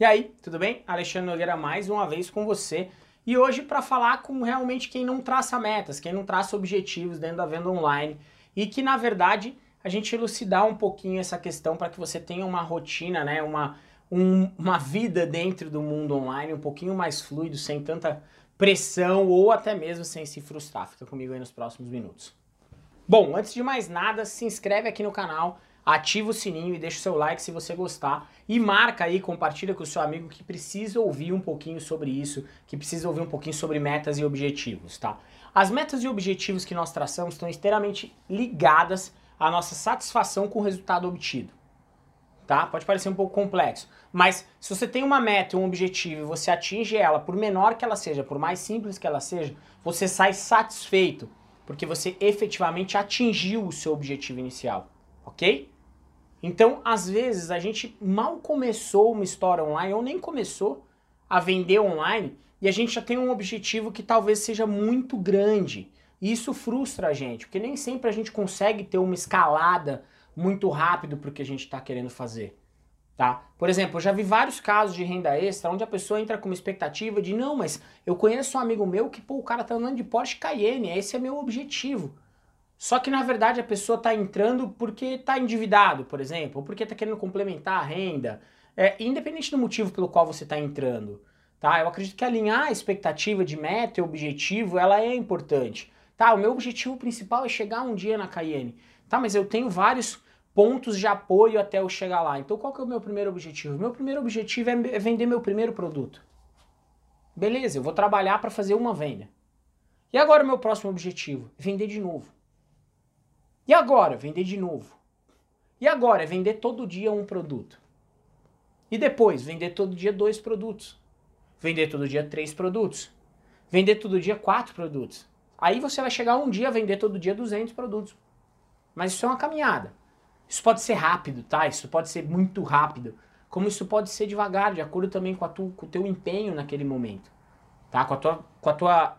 E aí, tudo bem? Alexandre Nogueira mais uma vez com você. E hoje para falar com realmente quem não traça metas, quem não traça objetivos dentro da venda online e que na verdade a gente elucidar um pouquinho essa questão para que você tenha uma rotina, né, uma, um, uma vida dentro do mundo online um pouquinho mais fluido, sem tanta pressão ou até mesmo sem se frustrar. Fica comigo aí nos próximos minutos. Bom, antes de mais nada, se inscreve aqui no canal, ativa o sininho e deixa o seu like se você gostar. E marca aí, compartilha com o seu amigo que precisa ouvir um pouquinho sobre isso, que precisa ouvir um pouquinho sobre metas e objetivos, tá? As metas e objetivos que nós traçamos estão inteiramente ligadas à nossa satisfação com o resultado obtido. Tá? Pode parecer um pouco complexo, mas se você tem uma meta, um objetivo e você atinge ela, por menor que ela seja, por mais simples que ela seja, você sai satisfeito, porque você efetivamente atingiu o seu objetivo inicial, ok? Então, às vezes, a gente mal começou uma história online, ou nem começou a vender online, e a gente já tem um objetivo que talvez seja muito grande. E isso frustra a gente, porque nem sempre a gente consegue ter uma escalada muito rápido para o que a gente está querendo fazer. Tá? Por exemplo, eu já vi vários casos de renda extra onde a pessoa entra com uma expectativa de não, mas eu conheço um amigo meu que pô, o cara tá andando de Porsche Cayenne, esse é meu objetivo. Só que na verdade a pessoa está entrando porque está endividado, por exemplo, ou porque está querendo complementar a renda, é, independente do motivo pelo qual você está entrando. Tá? Eu acredito que alinhar a expectativa de meta e objetivo ela é importante. Tá, o meu objetivo principal é chegar um dia na Cayenne. Tá, mas eu tenho vários pontos de apoio até eu chegar lá. Então qual que é o meu primeiro objetivo? Meu primeiro objetivo é, é vender meu primeiro produto. Beleza, eu vou trabalhar para fazer uma venda. E agora o meu próximo objetivo? Vender de novo. E agora? Vender de novo. E agora? É vender todo dia um produto. E depois? Vender todo dia dois produtos. Vender todo dia três produtos. Vender todo dia quatro produtos. Aí você vai chegar um dia a vender todo dia 200 produtos. Mas isso é uma caminhada. Isso pode ser rápido, tá? Isso pode ser muito rápido. Como isso pode ser devagar, de acordo também com, tu, com o teu empenho naquele momento. Tá? Com a tua, com a tua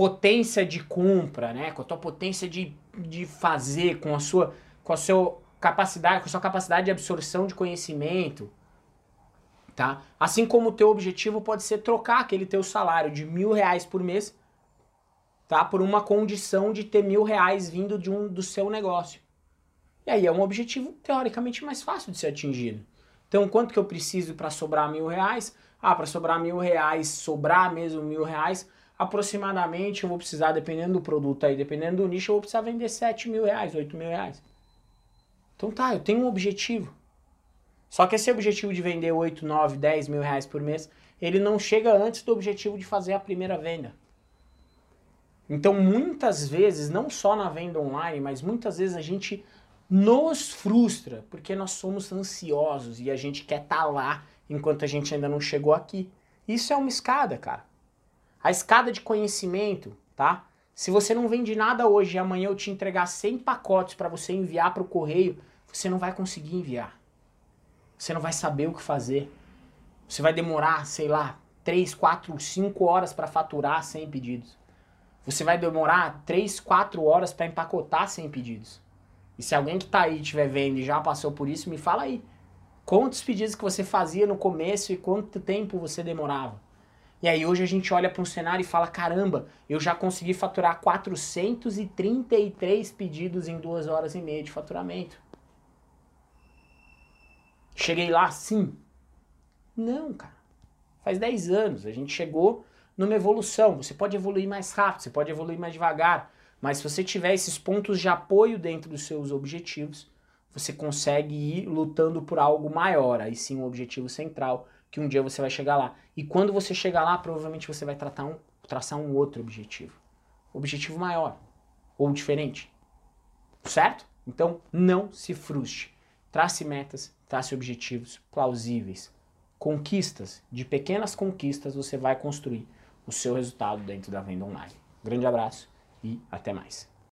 potência de compra, né? Com a tua potência de, de fazer, com a sua com a sua capacidade, com a sua capacidade de absorção de conhecimento, tá? Assim como o teu objetivo pode ser trocar aquele teu salário de mil reais por mês, tá? Por uma condição de ter mil reais vindo de um do seu negócio. E aí é um objetivo teoricamente mais fácil de ser atingido. Então, quanto que eu preciso para sobrar mil reais? Ah, para sobrar mil reais, sobrar mesmo mil reais, aproximadamente eu vou precisar, dependendo do produto aí, dependendo do nicho, eu vou precisar vender 7 mil reais, 8 mil reais. Então tá, eu tenho um objetivo. Só que esse objetivo de vender 8, 9, 10 mil reais por mês, ele não chega antes do objetivo de fazer a primeira venda. Então muitas vezes, não só na venda online, mas muitas vezes a gente nos frustra porque nós somos ansiosos e a gente quer estar tá lá enquanto a gente ainda não chegou aqui. Isso é uma escada, cara. A escada de conhecimento, tá? Se você não vende nada hoje e amanhã eu te entregar 100 pacotes para você enviar para o correio, você não vai conseguir enviar. Você não vai saber o que fazer. Você vai demorar, sei lá, 3, 4, 5 horas para faturar 100 pedidos. Você vai demorar 3, 4 horas para empacotar 100 pedidos. E se alguém que está aí estiver vendo e já passou por isso, me fala aí. Quantos pedidos que você fazia no começo e quanto tempo você demorava? E aí hoje a gente olha para um cenário e fala, caramba, eu já consegui faturar 433 pedidos em duas horas e meia de faturamento. Cheguei lá, sim. Não, cara. Faz 10 anos, a gente chegou numa evolução. Você pode evoluir mais rápido, você pode evoluir mais devagar, mas se você tiver esses pontos de apoio dentro dos seus objetivos, você consegue ir lutando por algo maior, aí sim um objetivo central, que um dia você vai chegar lá. E quando você chegar lá, provavelmente você vai tratar um, traçar um outro objetivo. Objetivo maior ou diferente. Certo? Então, não se frustre. Trace metas, trace objetivos plausíveis. Conquistas, de pequenas conquistas você vai construir o seu resultado dentro da venda online. Grande abraço e até mais.